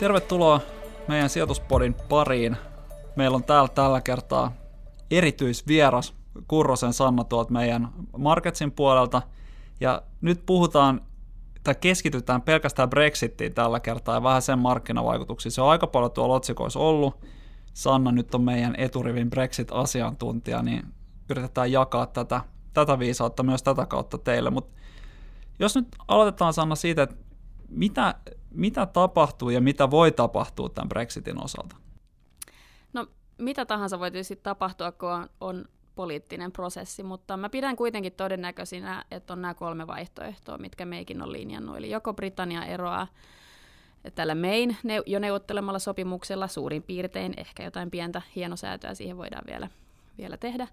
Tervetuloa meidän sijoituspodin pariin. Meillä on täällä tällä kertaa erityisvieras Kurrosen Sanna tuolta meidän Marketsin puolelta. Ja nyt puhutaan tai keskitytään pelkästään Brexittiin tällä kertaa ja vähän sen markkinavaikutuksiin. Se on aika paljon tuolla otsikoissa ollut. Sanna nyt on meidän eturivin Brexit-asiantuntija, niin yritetään jakaa tätä, tätä viisautta myös tätä kautta teille. Mutta jos nyt aloitetaan Sanna siitä, että mitä, mitä tapahtuu ja mitä voi tapahtua tämän Brexitin osalta? No mitä tahansa voi tietysti tapahtua, kun on, on poliittinen prosessi, mutta mä pidän kuitenkin todennäköisinä, että on nämä kolme vaihtoehtoa, mitkä meikin on linjannut. Eli joko Britannia eroaa tällä mein jo neuvottelemalla sopimuksella suurin piirtein, ehkä jotain pientä hienosäätöä siihen voidaan vielä, vielä tehdä.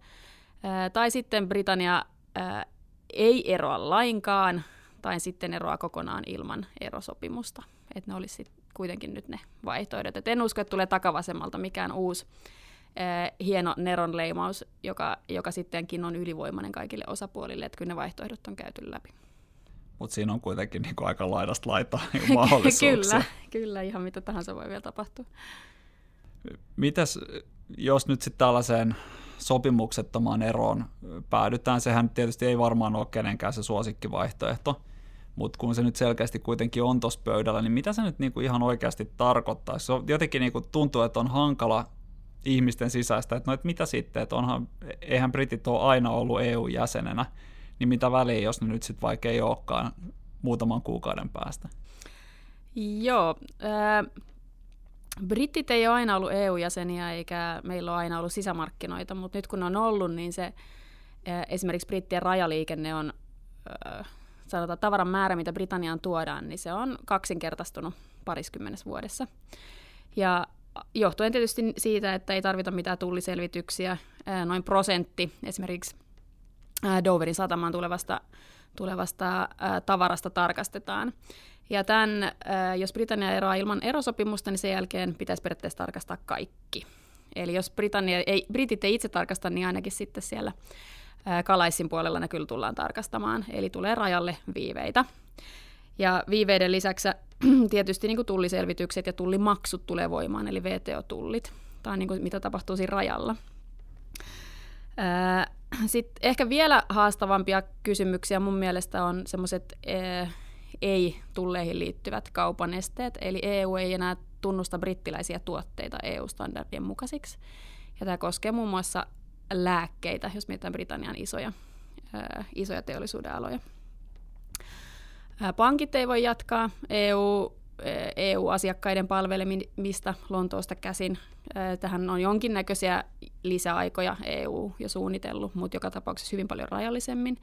Ää, tai sitten Britannia ää, ei eroa lainkaan, tai sitten eroaa kokonaan ilman erosopimusta. Että ne olisi kuitenkin nyt ne vaihtoehdot. Et en usko, että tulee takavasemmalta mikään uusi äh, hieno Neron leimaus, joka, joka sittenkin on ylivoimainen kaikille osapuolille, että kyllä ne vaihtoehdot on käyty läpi. Mutta siinä on kuitenkin niinku aika laidasta laita mahdollisuuksia. kyllä, kyllä, ihan mitä tahansa voi vielä tapahtua. Mitäs, jos nyt sitten tällaiseen sopimuksettomaan eroon päädytään, sehän tietysti ei varmaan ole kenenkään se suosikkivaihtoehto, mutta kun se nyt selkeästi kuitenkin on tuossa pöydällä, niin mitä se nyt niinku ihan oikeasti tarkoittaa? Se on, jotenkin niinku tuntuu, että on hankala ihmisten sisäistä, että no et mitä sitten, että onhan, eihän britit ole aina ollut EU-jäsenenä, niin mitä väliä, jos ne nyt sitten vaikka ei olekaan muutaman kuukauden päästä? Joo, äh, Britit ei ole aina ollut EU-jäseniä eikä meillä ole aina ollut sisämarkkinoita, mutta nyt kun on ollut, niin se esimerkiksi brittien rajaliikenne on, sanotaan tavaran määrä, mitä Britanniaan tuodaan, niin se on kaksinkertaistunut pariskymmenessä vuodessa. Ja johtuen tietysti siitä, että ei tarvita mitään tulliselvityksiä, noin prosentti esimerkiksi Doverin satamaan tulevasta, tulevasta tavarasta tarkastetaan. Ja tämän, jos Britannia eroaa ilman erosopimusta, niin sen jälkeen pitäisi periaatteessa tarkastaa kaikki. Eli jos Britannia ei, Britit ei itse tarkasta, niin ainakin sitten siellä Kalaisin puolella ne kyllä tullaan tarkastamaan. Eli tulee rajalle viiveitä. Ja viiveiden lisäksi tietysti niin kuin tulliselvitykset ja tullimaksut tulee voimaan, eli VTO-tullit. Tämä on niin kuin, mitä tapahtuu siinä rajalla. Sitten ehkä vielä haastavampia kysymyksiä mun mielestä on semmoiset ei-tulleihin liittyvät kaupan esteet, eli EU ei enää tunnusta brittiläisiä tuotteita EU-standardien mukaisiksi. Ja tämä koskee muun muassa lääkkeitä, jos mietitään Britannian isoja, isoja teollisuuden aloja. Pankit ei voi jatkaa EU, EU-asiakkaiden palvelemista Lontoosta käsin. Tähän on jonkinnäköisiä lisäaikoja EU jo suunnitellut, mutta joka tapauksessa hyvin paljon rajallisemmin.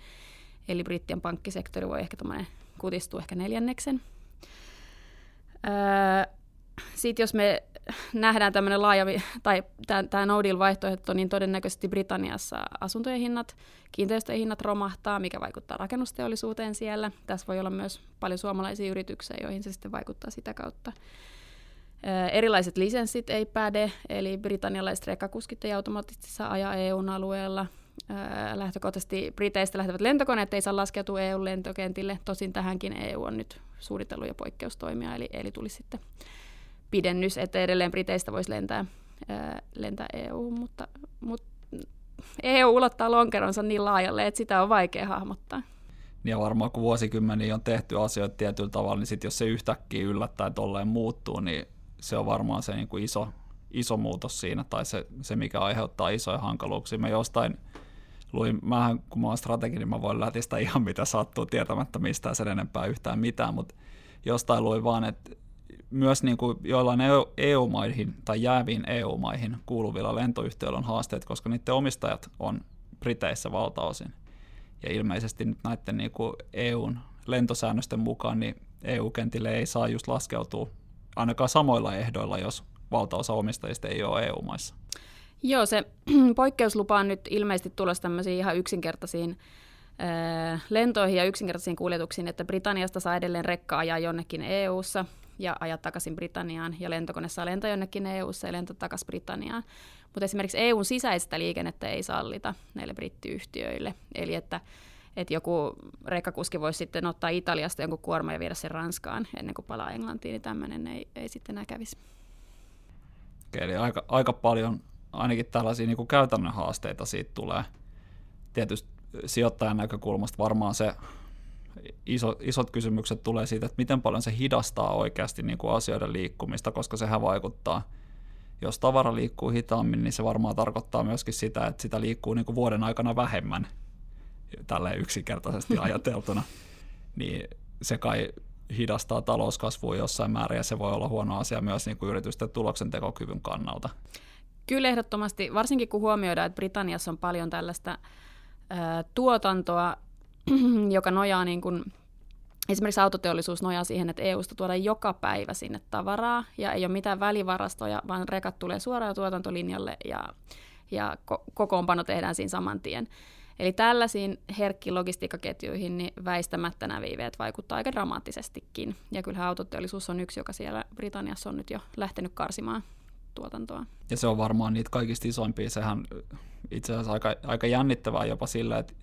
Eli brittien pankkisektori voi ehkä kutistua ehkä neljänneksen. Sitten jos me nähdään tämmöinen laaja, tai tämä no deal-vaihtoehto, niin todennäköisesti Britanniassa asuntojen hinnat, kiinteistöjen hinnat romahtaa, mikä vaikuttaa rakennusteollisuuteen siellä. Tässä voi olla myös paljon suomalaisia yrityksiä, joihin se sitten vaikuttaa sitä kautta. Erilaiset lisenssit ei päde, eli britannialaiset rekkakuskit ei automaattisesti saa ajaa EUn alueella. Lähtökohtaisesti Briteistä lähtevät lentokoneet ei saa laskeutua EU-lentokentille, tosin tähänkin EU on nyt suunnitellut jo poikkeustoimia, eli, eli tulisi sitten pidennys, että edelleen Briteistä voisi lentää, ää, lentää EU, mutta, mutta EU ulottaa lonkeronsa niin laajalle, että sitä on vaikea hahmottaa. Ja varmaan kun vuosikymmeniä on tehty asioita tietyllä tavalla, niin sit jos se yhtäkkiä yllättäen tolleen muuttuu, niin se on varmaan se niin kuin iso, iso muutos siinä, tai se, se, mikä aiheuttaa isoja hankaluuksia. Mä jostain luin, mähän, kun mä oon strategi, niin mä voin lätistä ihan mitä sattuu tietämättä mistään sen enempää yhtään mitään, mutta jostain luin vaan, että myös niin kuin joillain EU-maihin tai jääviin EU-maihin kuuluvilla lentoyhtiöillä on haasteet, koska niiden omistajat on Briteissä valtaosin. Ja ilmeisesti nyt näiden niin kuin EUn lentosäännösten mukaan niin EU-kentille ei saa just laskeutua ainakaan samoilla ehdoilla, jos valtaosa omistajista ei ole EU-maissa. Joo, se poikkeuslupa on nyt ilmeisesti tulossa tämmöisiin ihan yksinkertaisiin lentoihin ja yksinkertaisiin kuljetuksiin, että Britanniasta saa edelleen rekka ajaa jonnekin EU-ssa ja ajaa takaisin Britanniaan, ja lentokone saa lentää jonnekin EU-ssa ja lentää takaisin Britanniaan. Mutta esimerkiksi EUn sisäistä liikennettä ei sallita näille brittiyhtiöille. Eli että että joku rekkakuski voisi sitten ottaa Italiasta jonkun kuorma ja viedä sen Ranskaan ennen kuin palaa Englantiin, niin tämmöinen ei, ei sitten enää kävisi. Eli aika, aika paljon ainakin tällaisia niin kuin käytännön haasteita siitä tulee. Tietysti sijoittajan näkökulmasta varmaan se iso, isot kysymykset tulee siitä, että miten paljon se hidastaa oikeasti niin kuin asioiden liikkumista, koska sehän vaikuttaa. Jos tavara liikkuu hitaammin, niin se varmaan tarkoittaa myöskin sitä, että sitä liikkuu niin kuin vuoden aikana vähemmän, tälleen yksinkertaisesti ajateltuna. niin se kai hidastaa talouskasvua jossain määrin, ja se voi olla huono asia myös niin kuin yritysten tuloksentekokyvyn kannalta. Kyllä ehdottomasti, varsinkin kun huomioidaan, että Britanniassa on paljon tällaista ää, tuotantoa, joka nojaa niin kuin, esimerkiksi autoteollisuus nojaa siihen, että EUsta tuodaan joka päivä sinne tavaraa ja ei ole mitään välivarastoja, vaan rekat tulee suoraan tuotantolinjalle ja, ja ko- kokoonpano tehdään siinä saman tien. Eli tällaisiin herkkiin logistiikkaketjuihin niin väistämättä nämä viiveet vaikuttaa aika dramaattisestikin. Ja kyllähän autoteollisuus on yksi, joka siellä Britanniassa on nyt jo lähtenyt karsimaan tuotantoa. Ja se on varmaan niitä kaikista isoimpia. Sehän itse asiassa aika, aika jännittävää jopa sillä, että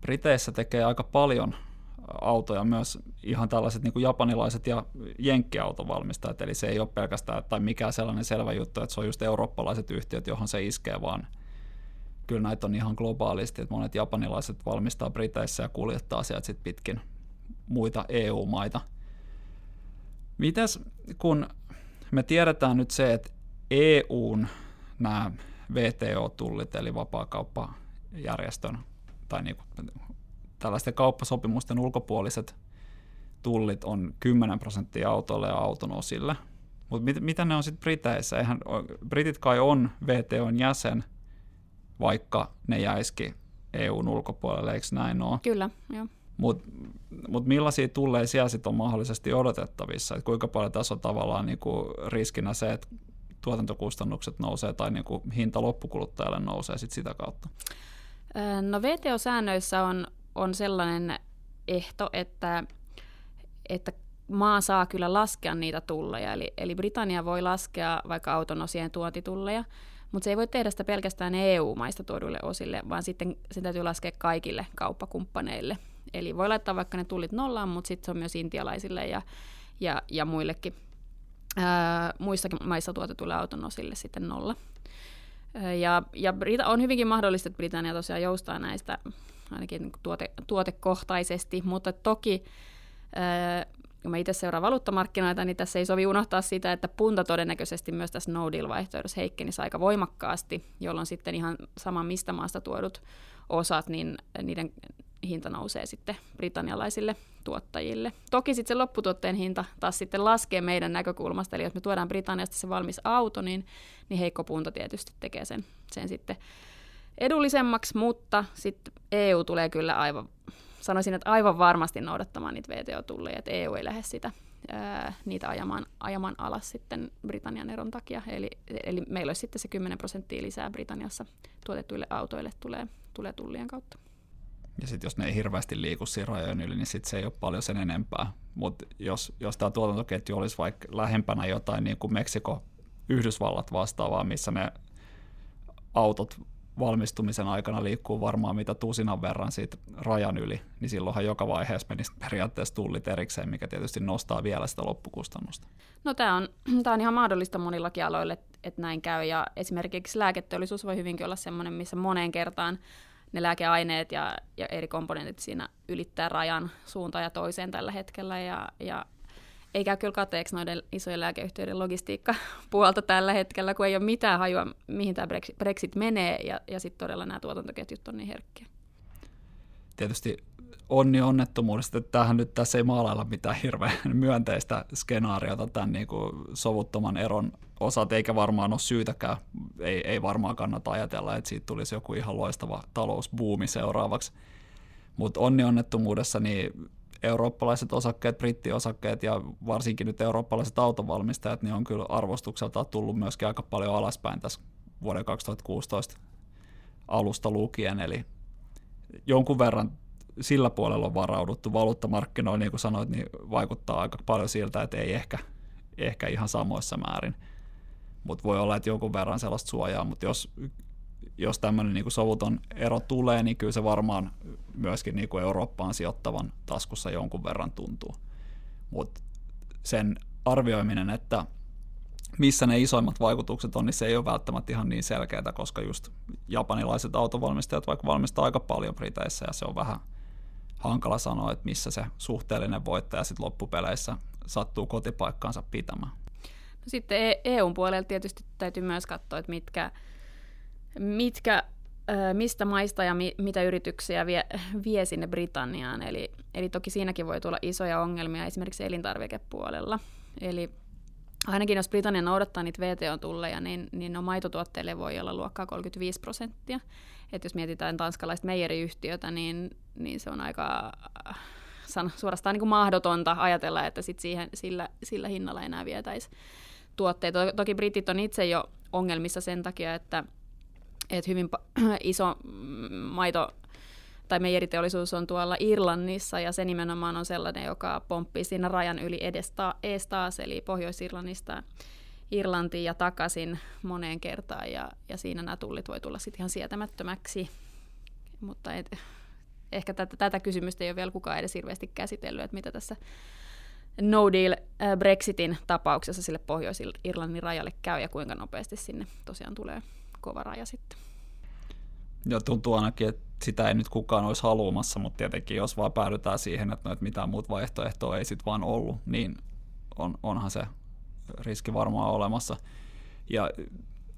Briteissä tekee aika paljon autoja myös ihan tällaiset niin kuin japanilaiset ja jenkkiautovalmistajat, eli se ei ole pelkästään tai mikään sellainen selvä juttu, että se on just eurooppalaiset yhtiöt, johon se iskee, vaan kyllä näitä on ihan globaalisti, että monet japanilaiset valmistaa Briteissä ja kuljettaa sieltä sitten pitkin muita EU-maita. Mitäs kun me tiedetään nyt se, että EUn nämä VTO-tullit, eli vapaakauppajärjestön tai niin kuin, tällaisten kauppasopimusten ulkopuoliset tullit on 10 prosenttia autoille ja auton osille. Mutta mit, mitä ne on sitten Briteissä? Eihän, Britit kai on VTOn jäsen, vaikka ne jäiski EUn ulkopuolelle, eikö näin ole? Kyllä, joo. Mutta mut millaisia tulee siellä sitten on mahdollisesti odotettavissa? Et kuinka paljon tässä on tavallaan niinku riskinä se, että tuotantokustannukset nousee tai niinku hinta loppukuluttajalle nousee sit sitä kautta? No VTO-säännöissä on, on sellainen ehto, että, että maa saa kyllä laskea niitä tulleja. Eli, eli Britannia voi laskea vaikka auton osien tuotitulleja, mutta se ei voi tehdä sitä pelkästään EU-maista tuoduille osille, vaan sitten sen täytyy laskea kaikille kauppakumppaneille. Eli voi laittaa vaikka ne tullit nollaan, mutta sitten se on myös intialaisille ja, ja, ja muillekin ää, muissakin maissa tuotetuille auton osille sitten nolla. Ja, ja on hyvinkin mahdollista, että Britannia tosiaan joustaa näistä ainakin tuote, tuotekohtaisesti, mutta toki kun mä itse seuraan valuuttamarkkinoita, niin tässä ei sovi unohtaa sitä, että punta todennäköisesti myös tässä no deal-vaihtoehdossa heikkenisi aika voimakkaasti, jolloin sitten ihan sama mistä maasta tuodut osat, niin niiden hinta nousee sitten britannialaisille tuottajille. Toki sitten se lopputuotteen hinta taas sitten laskee meidän näkökulmasta, eli jos me tuodaan Britanniasta se valmis auto, niin, niin heikko punta tietysti tekee sen, sen sitten edullisemmaksi, mutta sitten EU tulee kyllä aivan, sanoisin, että aivan varmasti noudattamaan niitä VTO-tulleja, että EU ei lähde sitä ää, niitä ajamaan, ajamaan alas sitten Britannian eron takia. Eli, eli meillä olisi sitten se 10 prosenttia lisää Britanniassa tuotettuille autoille tulee, tulee tullien kautta. Ja sitten jos ne ei hirveästi liiku siinä rajojen yli, niin sitten se ei ole paljon sen enempää. Mutta jos, jos tämä tuotantoketju olisi vaikka lähempänä jotain niin kuin Meksiko, Yhdysvallat vastaavaa, missä ne autot valmistumisen aikana liikkuu varmaan mitä tusinan verran siitä rajan yli, niin silloinhan joka vaiheessa menisi periaatteessa tullit erikseen, mikä tietysti nostaa vielä sitä loppukustannusta. No tämä on, tämä on ihan mahdollista monillakin aloilla, että, näin käy, ja esimerkiksi lääketeollisuus voi hyvinkin olla sellainen, missä moneen kertaan ne lääkeaineet ja, ja eri komponentit siinä ylittää rajan suuntaan ja toiseen tällä hetkellä. Ja, ja ei käy kyllä kateeksi noiden isojen lääkeyhtiöiden logistiikkapuolta tällä hetkellä, kun ei ole mitään hajua, mihin tämä Brexit menee, ja, ja sitten todella nämä tuotantoketjut on niin herkkiä. Tietysti onni onnettomuudesta, että tähän nyt tässä ei maalailla mitään hirveän myönteistä skenaariota tämän niin kuin sovuttoman eron osat, eikä varmaan ole syytäkään, ei, ei varmaan kannata ajatella, että siitä tulisi joku ihan loistava talousbuumi seuraavaksi. Mutta onni onnettomuudessa niin eurooppalaiset osakkeet, brittiosakkeet ja varsinkin nyt eurooppalaiset autovalmistajat, niin on kyllä arvostukselta tullut myöskin aika paljon alaspäin tässä vuoden 2016 alusta lukien, eli jonkun verran sillä puolella on varauduttu. Valuuttamarkkinoilla, niin kuin sanoit, niin vaikuttaa aika paljon siltä, että ei ehkä, ehkä ihan samoissa määrin. Mutta voi olla, että jonkun verran sellaista suojaa, mutta jos jos tämmöinen niin sovuton ero tulee, niin kyllä se varmaan myöskin niin kuin Eurooppaan sijoittavan taskussa jonkun verran tuntuu. Mutta sen arvioiminen, että missä ne isoimmat vaikutukset on, niin se ei ole välttämättä ihan niin selkeää, koska just japanilaiset autovalmistajat vaikka valmistaa aika paljon Briteissä ja se on vähän hankala sanoa, että missä se suhteellinen voittaja sitten loppupeleissä sattuu kotipaikkaansa pitämään. No sitten EUn e puolelta tietysti täytyy myös katsoa, että mitkä, mitkä mistä maista ja mi, mitä yrityksiä vie, vie sinne Britanniaan. Eli, eli toki siinäkin voi tulla isoja ongelmia esimerkiksi elintarvikepuolella. Eli ainakin jos Britannia noudattaa niitä VTO-tulleja, niin, niin no maitotuotteille voi olla luokkaa 35 prosenttia. Et jos mietitään tanskalaista meijeriyhtiötä, niin, niin se on aika suorastaan niin kuin mahdotonta ajatella, että sit siihen, sillä, sillä hinnalla enää vietäisi tuotteita. Toki britit on itse jo ongelmissa sen takia, että, että hyvin iso maito tai meijeriteollisuus on tuolla Irlannissa ja se nimenomaan on sellainen, joka pomppii siinä rajan yli edestä, ees taas, eli Pohjois-Irlannista Irlantiin ja takaisin moneen kertaan ja, ja siinä nämä tullit voi tulla sitten ihan sietämättömäksi. Mutta et, ehkä tätä, tätä kysymystä ei ole vielä kukaan edes hirveästi käsitellyt, että mitä tässä no deal äh, Brexitin tapauksessa sille Pohjois-Irlannin rajalle käy ja kuinka nopeasti sinne tosiaan tulee kova raja sitten. Ja tuntuu ainakin, että sitä ei nyt kukaan olisi haluamassa, mutta tietenkin jos vaan päädytään siihen, että, no, että mitään muut vaihtoehtoa ei sitten vaan ollut, niin on, onhan se riski varmaan olemassa. Ja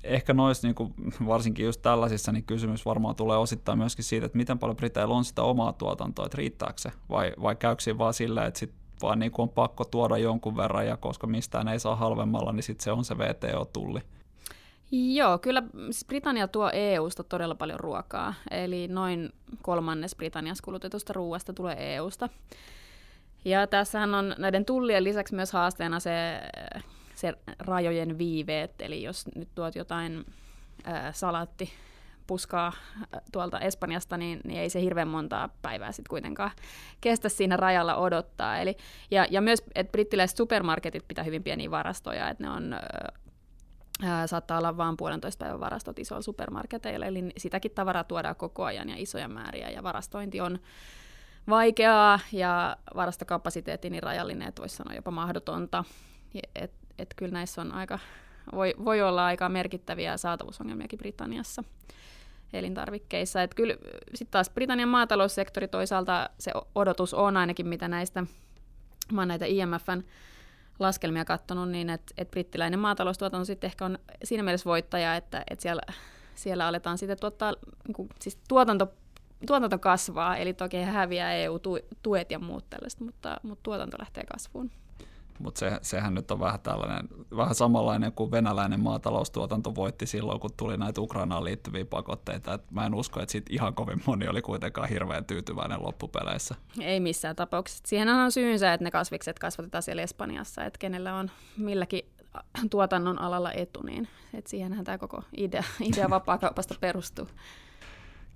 ehkä noissa, niin varsinkin just tällaisissa, niin kysymys varmaan tulee osittain myöskin siitä, että miten paljon Briteillä on sitä omaa tuotantoa, että riittääkö se, vai, vai käykö vaan sillä, että sit vaan niin on pakko tuoda jonkun verran, ja koska mistään ei saa halvemmalla, niin sitten se on se VTO-tulli. Joo, kyllä siis Britannia tuo EUsta todella paljon ruokaa, eli noin kolmannes Britanniassa kulutetusta ruoasta tulee EUsta. Ja tässähän on näiden tullien lisäksi myös haasteena se, se rajojen viiveet, eli jos nyt tuot jotain ää, salatti puskaa tuolta Espanjasta, niin, niin ei se hirveän montaa päivää sitten kuitenkaan kestä siinä rajalla odottaa. Eli, ja, ja myös, että brittiläiset supermarketit pitää hyvin pieniä varastoja, että ne on saattaa olla vain puolentoista päivän varastot isoilla supermarketeilla, eli sitäkin tavaraa tuodaan koko ajan ja isoja määriä, ja varastointi on vaikeaa ja varastokapasiteetti niin rajallinen, että voisi sanoa jopa mahdotonta. Et, et kyllä näissä on aika, voi, voi olla aika merkittäviä saatavuusongelmiakin Britanniassa elintarvikkeissa. Et kyllä sitten taas Britannian maataloussektori toisaalta se odotus on ainakin, mitä näistä, mä näitä IMFn laskelmia katsonut, niin että et brittiläinen maataloustuotanto sitten ehkä on siinä mielessä voittaja, että et siellä, siellä aletaan sitten tuottaa, niin kuin, siis tuotanto tuotanto kasvaa, eli toki häviää EU-tuet ja muut tällaista, mutta, mutta tuotanto lähtee kasvuun. Mutta se, sehän nyt on vähän tällainen, vähän samanlainen kuin venäläinen maataloustuotanto voitti silloin, kun tuli näitä Ukrainaan liittyviä pakotteita. Et mä en usko, että siitä ihan kovin moni oli kuitenkaan hirveän tyytyväinen loppupeleissä. Ei missään tapauksessa. Siihen on syynsä, että ne kasvikset kasvatetaan siellä Espanjassa, että kenellä on milläkin tuotannon alalla etu, niin että siihenhän tämä koko idea, idea vapaakaupasta perustuu.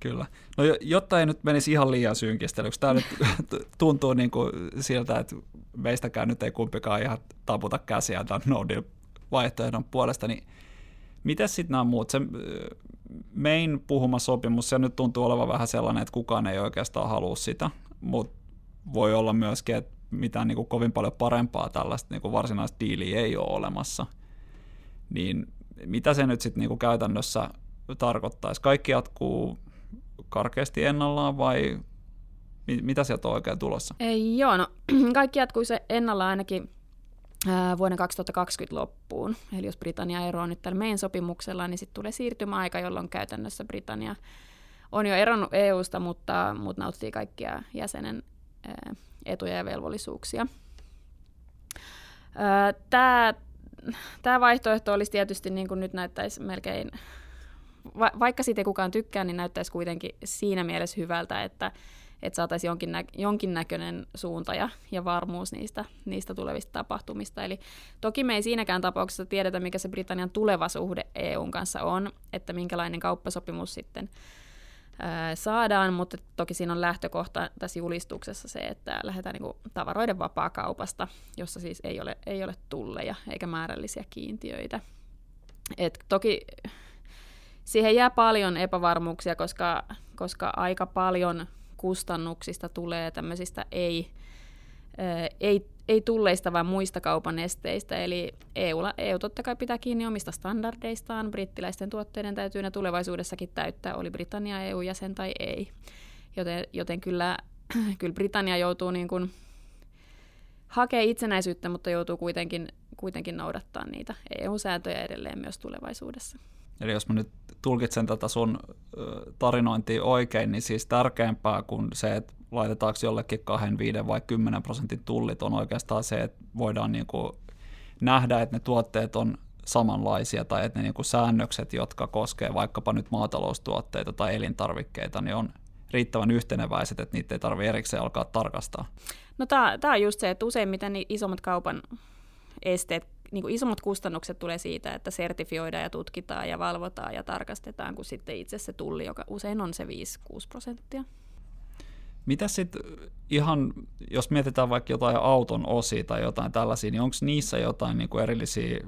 Kyllä. No jotta ei nyt menisi ihan liian synkistelyksi, tämä nyt tuntuu niin kuin siltä, että meistäkään nyt ei kumpikaan ihan taputa käsiä tämän no vaihtoehdon puolesta, niin miten sitten nämä muut? Se main puhuma sopimus, se nyt tuntuu olevan vähän sellainen, että kukaan ei oikeastaan halua sitä, mutta voi olla myöskin, että mitään niin kuin kovin paljon parempaa tällaista niin kuin varsinaista diiliä ei ole olemassa. Niin mitä se nyt sitten niin kuin käytännössä tarkoittaisi? Kaikki jatkuu karkeasti ennallaan vai mitä sieltä on oikein tulossa? Ei, joo, no kaikki jatkuu se ennallaan ainakin vuoden 2020 loppuun. Eli jos Britannia eroaa nyt tällä meidän sopimuksella, niin sitten tulee siirtymäaika, jolloin käytännössä Britannia on jo eronnut EUsta, mutta, mutta nauttii kaikkia jäsenen etuja ja velvollisuuksia. Tämä Tämä vaihtoehto olisi tietysti, niin kuin nyt näyttäisi melkein va- vaikka siitä ei kukaan tykkää, niin näyttäisi kuitenkin siinä mielessä hyvältä, että, että saataisiin jonkin nä- jonkinnäköinen suunta ja, ja varmuus niistä, niistä tulevista tapahtumista. Eli toki me ei siinäkään tapauksessa tiedetä, mikä se Britannian tuleva suhde EUn kanssa on, että minkälainen kauppasopimus sitten saadaan, mutta toki siinä on lähtökohta tässä julistuksessa se, että lähdetään niin tavaroiden vapaakaupasta, jossa siis ei ole, ei ole tulleja eikä määrällisiä kiintiöitä. Et toki siihen jää paljon epävarmuuksia, koska, koska aika paljon kustannuksista tulee tämmöisistä ei, ei, ei tulleista, vaan muista kaupan esteistä. Eli EU, EU totta kai pitää kiinni omista standardeistaan. Brittiläisten tuotteiden täytyy ne tulevaisuudessakin täyttää, oli Britannia EU-jäsen tai ei. Joten, joten kyllä, kyllä Britannia joutuu niin kuin hakee itsenäisyyttä, mutta joutuu kuitenkin, kuitenkin noudattaa niitä EU-sääntöjä edelleen myös tulevaisuudessa. Eli jos mä nyt tulkitsen tätä sun tarinointia oikein, niin siis tärkeämpää kuin se, että laitetaanko jollekin 2, 5 vai 10 prosentin tullit, on oikeastaan se, että voidaan niin kuin nähdä, että ne tuotteet on samanlaisia tai että ne niin kuin säännökset, jotka koskee vaikkapa nyt maataloustuotteita tai elintarvikkeita, niin on riittävän yhteneväiset, että niitä ei tarvitse erikseen alkaa tarkastaa. No tämä on just se, että useimmiten niin isommat kaupan esteet, niin kuin isommat kustannukset tulee siitä, että sertifioidaan ja tutkitaan ja valvotaan ja tarkastetaan, kuin sitten itse se tulli, joka usein on se 5-6 prosenttia. Mitä sitten ihan, jos mietitään vaikka jotain auton osia tai jotain tällaisia, niin onko niissä jotain niin kuin erillisiä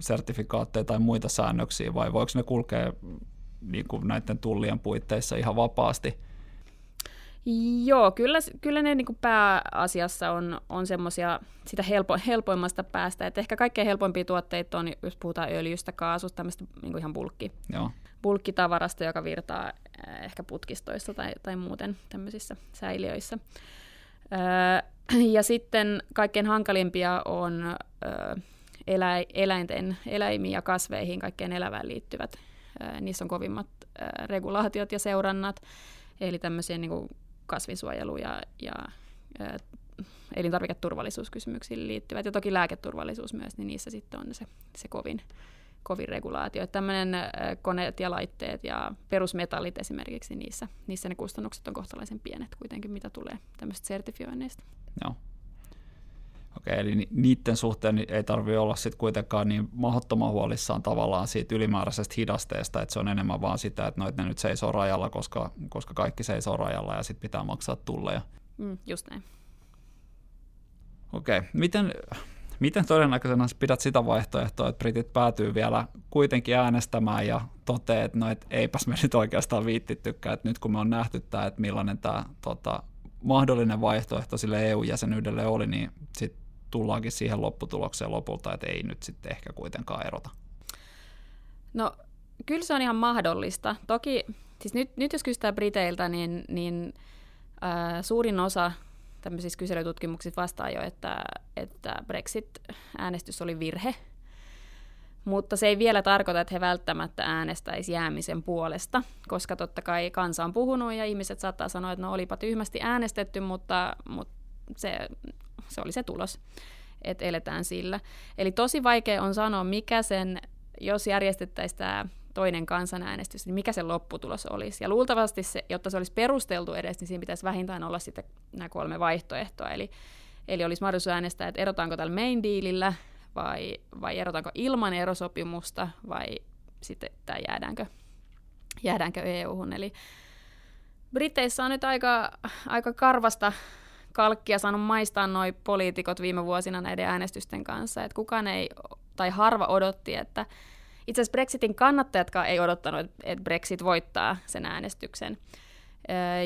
sertifikaatteja tai muita säännöksiä vai voiko ne kulkea niin kuin näiden tullien puitteissa ihan vapaasti? Joo, kyllä, kyllä ne niin kuin pääasiassa on, on semmoisia sitä helpo, helpoimmasta päästä. Et ehkä kaikkein helpoimpia tuotteita on, jos puhutaan öljystä, kaasusta, tämmöistä niin ihan bulkki, Joo. bulkkitavarasta, joka virtaa ehkä putkistoissa tai, tai muuten tämmöisissä säiliöissä. Öö, ja sitten kaikkein hankalimpia on öö, elä, eläinten, eläimiin ja kasveihin, kaikkeen elävään liittyvät. Öö, niissä on kovimmat öö, regulaatiot ja seurannat. Eli tämmöisiä niin kuin kasvinsuojelu- ja, ja ää, elintarviketurvallisuuskysymyksiin liittyvät, ja toki lääketurvallisuus myös, niin niissä sitten on se, se kovin, kovin regulaatio. Että tämmöinen koneet ja laitteet ja perusmetallit esimerkiksi, niissä, niissä ne kustannukset on kohtalaisen pienet kuitenkin, mitä tulee tämmöistä sertifioinneista. Joo. Okei, eli niiden suhteen ei tarvitse olla sitten kuitenkaan niin mahdottoman huolissaan tavallaan siitä ylimääräisestä hidasteesta, että se on enemmän vaan sitä, että noit ne nyt seisoo rajalla, koska, koska kaikki seisoo rajalla ja sitten pitää maksaa tulleja. Mm, just näin. Okei, miten, miten todennäköisenä pidät sitä vaihtoehtoa, että britit päätyy vielä kuitenkin äänestämään ja toteaa, että no, et eipäs me nyt oikeastaan viittittykään, että nyt kun me on nähty tämä, että millainen tämä tota, mahdollinen vaihtoehto sille EU-jäsenyydelle oli, niin sitten tullaankin siihen lopputulokseen lopulta, että ei nyt sitten ehkä kuitenkaan erota? No kyllä se on ihan mahdollista. Toki, siis nyt, nyt jos kysytään Briteiltä, niin, niin äh, suurin osa tämmöisissä kyselytutkimuksissa vastaa jo, että, että Brexit-äänestys oli virhe, mutta se ei vielä tarkoita, että he välttämättä äänestäisi jäämisen puolesta, koska totta kai kansa on puhunut ja ihmiset saattaa sanoa, että no olipa tyhmästi äänestetty, mutta, mutta se se oli se tulos, että eletään sillä. Eli tosi vaikea on sanoa, mikä sen, jos järjestettäisiin tämä toinen kansanäänestys, niin mikä se lopputulos olisi. Ja luultavasti, se, jotta se olisi perusteltu edes, niin siinä pitäisi vähintään olla sitten nämä kolme vaihtoehtoa. Eli, eli olisi mahdollisuus äänestää, että erotaanko tällä main dealillä vai, vai erotaanko ilman erosopimusta vai sitten tämä jäädäänkö, jäädäänkö EU-hun. Eli Briteissä on nyt aika, aika karvasta kalkkia saanut maistaa noi poliitikot viime vuosina näiden äänestysten kanssa, että kukaan ei, tai harva odotti, että itse asiassa Brexitin kannattajatkaan ei odottanut, että Brexit voittaa sen äänestyksen.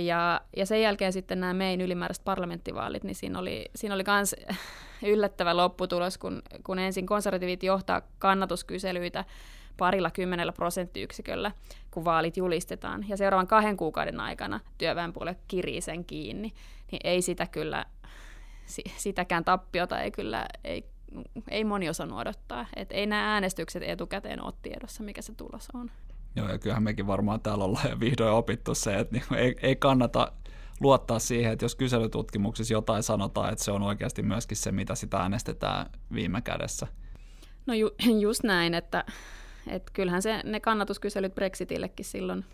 Ja, ja sen jälkeen sitten nämä mein ylimääräiset parlamenttivaalit, niin siinä oli, siinä oli myös yllättävä lopputulos, kun, kun ensin konservatiivit johtaa kannatuskyselyitä parilla kymmenellä prosenttiyksiköllä, kun vaalit julistetaan. Ja seuraavan kahden kuukauden aikana työväenpuolue kirii sen kiinni. Niin ei sitä kyllä, sitäkään tappiota ei kyllä, ei, ei moni osannut odottaa. Et ei nämä äänestykset etukäteen ole tiedossa, mikä se tulos on. Joo, ja kyllähän mekin varmaan täällä ollaan jo vihdoin opittu se, että niin ei, ei kannata luottaa siihen, että jos kyselytutkimuksissa jotain sanotaan, että se on oikeasti myöskin se, mitä sitä äänestetään viime kädessä. No ju, just näin, että et kyllähän se, ne kannatuskyselyt Brexitillekin silloin,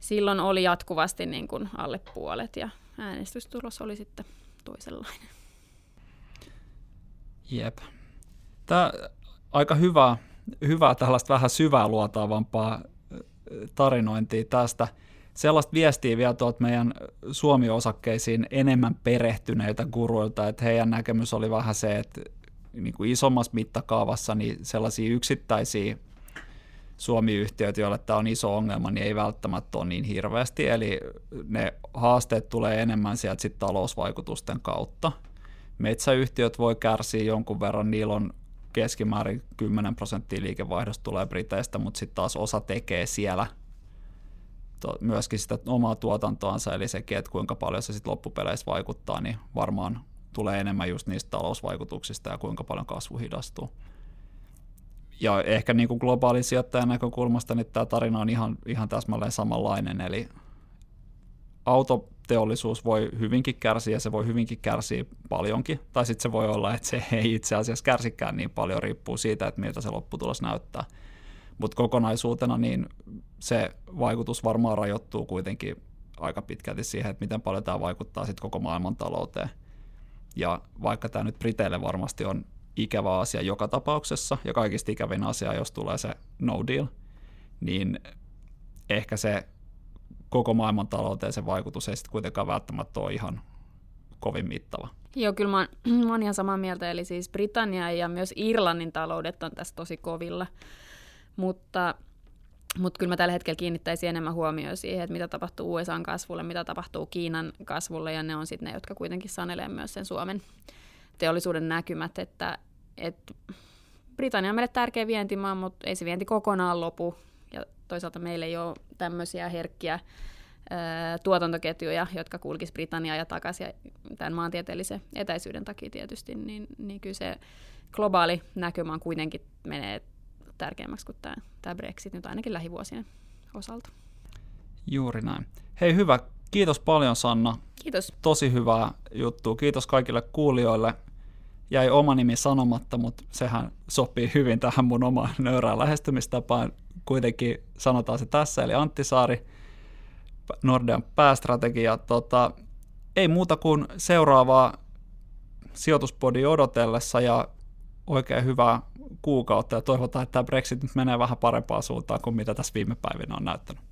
silloin oli jatkuvasti niin kuin alle puolet ja äänestystulos oli sitten toisenlainen. Jep. Tämä aika hyvä, hyvä tällaista vähän syvää luotaavampaa tarinointia tästä. Sellaista viestiä vielä tuolta meidän Suomi-osakkeisiin enemmän perehtyneiltä guruilta, että heidän näkemys oli vähän se, että niin kuin isommassa mittakaavassa niin sellaisia yksittäisiä Suomi-yhtiöt, joille tämä on iso ongelma, niin ei välttämättä ole niin hirveästi, eli ne haasteet tulee enemmän sieltä sit talousvaikutusten kautta. Metsäyhtiöt voi kärsiä jonkun verran, niillä on keskimäärin 10 prosenttia liikevaihdosta tulee Briteistä, mutta sitten taas osa tekee siellä to, myöskin sitä omaa tuotantoansa, eli sekin, että kuinka paljon se sitten loppupeleissä vaikuttaa, niin varmaan tulee enemmän just niistä talousvaikutuksista ja kuinka paljon kasvu hidastuu. Ja ehkä niin kuin globaalin sijoittajan näkökulmasta niin tämä tarina on ihan, ihan täsmälleen samanlainen, eli autoteollisuus voi hyvinkin kärsiä ja se voi hyvinkin kärsiä paljonkin, tai sitten se voi olla, että se ei itse asiassa kärsikään niin paljon, riippuu siitä, että miltä se lopputulos näyttää. Mutta kokonaisuutena niin se vaikutus varmaan rajoittuu kuitenkin aika pitkälti siihen, että miten paljon tämä vaikuttaa sitten koko maailman talouteen. Ja vaikka tämä nyt Briteille varmasti on ikävä asia joka tapauksessa, ja kaikista ikävin asia, jos tulee se no deal, niin ehkä se koko maailman talouteen se vaikutus ei sitten kuitenkaan välttämättä ole ihan kovin mittava. Joo, kyllä mä oon, mä oon ihan samaa mieltä, eli siis Britannia ja myös Irlannin taloudet on tässä tosi kovilla, mutta, mutta kyllä mä tällä hetkellä kiinnittäisin enemmän huomioon siihen, että mitä tapahtuu USAn kasvulle, mitä tapahtuu Kiinan kasvulle, ja ne on sitten ne, jotka kuitenkin sanelee myös sen Suomen teollisuuden näkymät, että, että Britannia on meille tärkeä vientimaa, mutta ei se vienti kokonaan lopu, ja toisaalta meillä ei ole tämmöisiä herkkiä ää, tuotantoketjuja, jotka kulkisivat Britanniaa ja takaisin tämän maantieteellisen etäisyyden takia tietysti, niin, niin kyllä se globaali näkymä on kuitenkin menee tärkeämmäksi kuin tämä, tämä Brexit nyt ainakin lähivuosien osalta. Juuri näin. Hei hyvä, kiitos paljon Sanna. Kiitos. Tosi hyvää juttua. Kiitos kaikille kuulijoille. Jäi oma nimi sanomatta, mutta sehän sopii hyvin tähän mun omaan nöyrään lähestymistapaan. Kuitenkin sanotaan se tässä, eli Antti Saari, Nordean päästrategia. Tota, ei muuta kuin seuraavaa sijoituspodi odotellessa ja oikein hyvää kuukautta ja toivotaan, että tämä Brexit nyt menee vähän parempaan suuntaan kuin mitä tässä viime päivinä on näyttänyt.